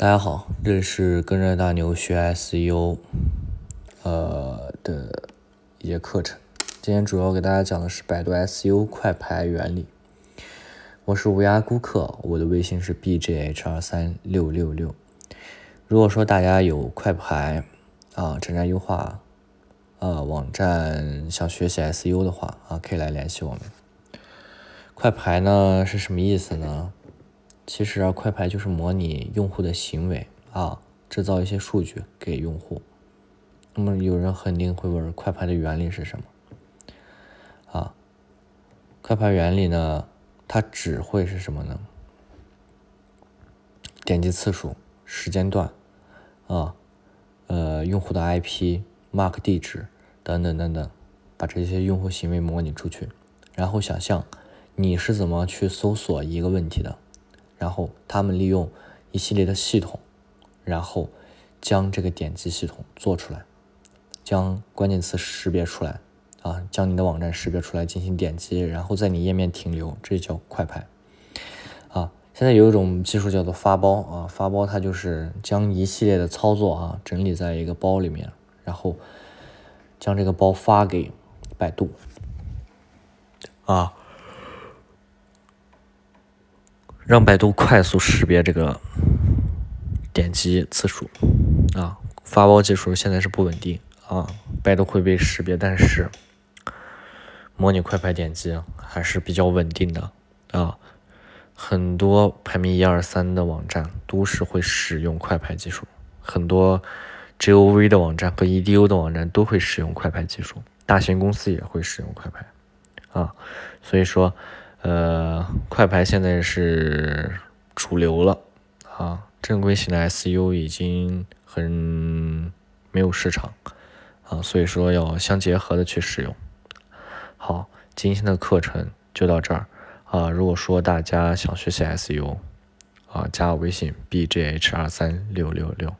大家好，这里是跟着大牛学 SEO，呃的一节课程。今天主要给大家讲的是百度 SEO 快排原理。我是无涯顾客，我的微信是 bjh 二三六六六。如果说大家有快排啊，站站优化，啊，网站想学习 SEO 的话啊，可以来联系我们。快排呢是什么意思呢？其实啊，快排就是模拟用户的行为啊，制造一些数据给用户。那么有人肯定会问，快排的原理是什么？啊，快排原理呢，它只会是什么呢？点击次数、时间段啊，呃，用户的 IP、MAC 地址等等等等，把这些用户行为模拟出去，然后想象你是怎么去搜索一个问题的。然后他们利用一系列的系统，然后将这个点击系统做出来，将关键词识别出来，啊，将你的网站识别出来进行点击，然后在你页面停留，这叫快拍。啊，现在有一种技术叫做发包啊，发包它就是将一系列的操作啊整理在一个包里面，然后将这个包发给百度，啊。让百度快速识别这个点击次数啊，发包技术现在是不稳定啊，百度会被识别，但是模拟快排点击还是比较稳定的啊，很多排名一二三的网站都是会使用快排技术，很多 GOV 的网站和 EDU 的网站都会使用快排技术，大型公司也会使用快排啊，所以说。呃，快排现在是主流了啊，正规型的 SU 已经很没有市场啊，所以说要相结合的去使用。好，今天的课程就到这儿啊，如果说大家想学习 SU，啊，加我微信 bjh 二三六六六。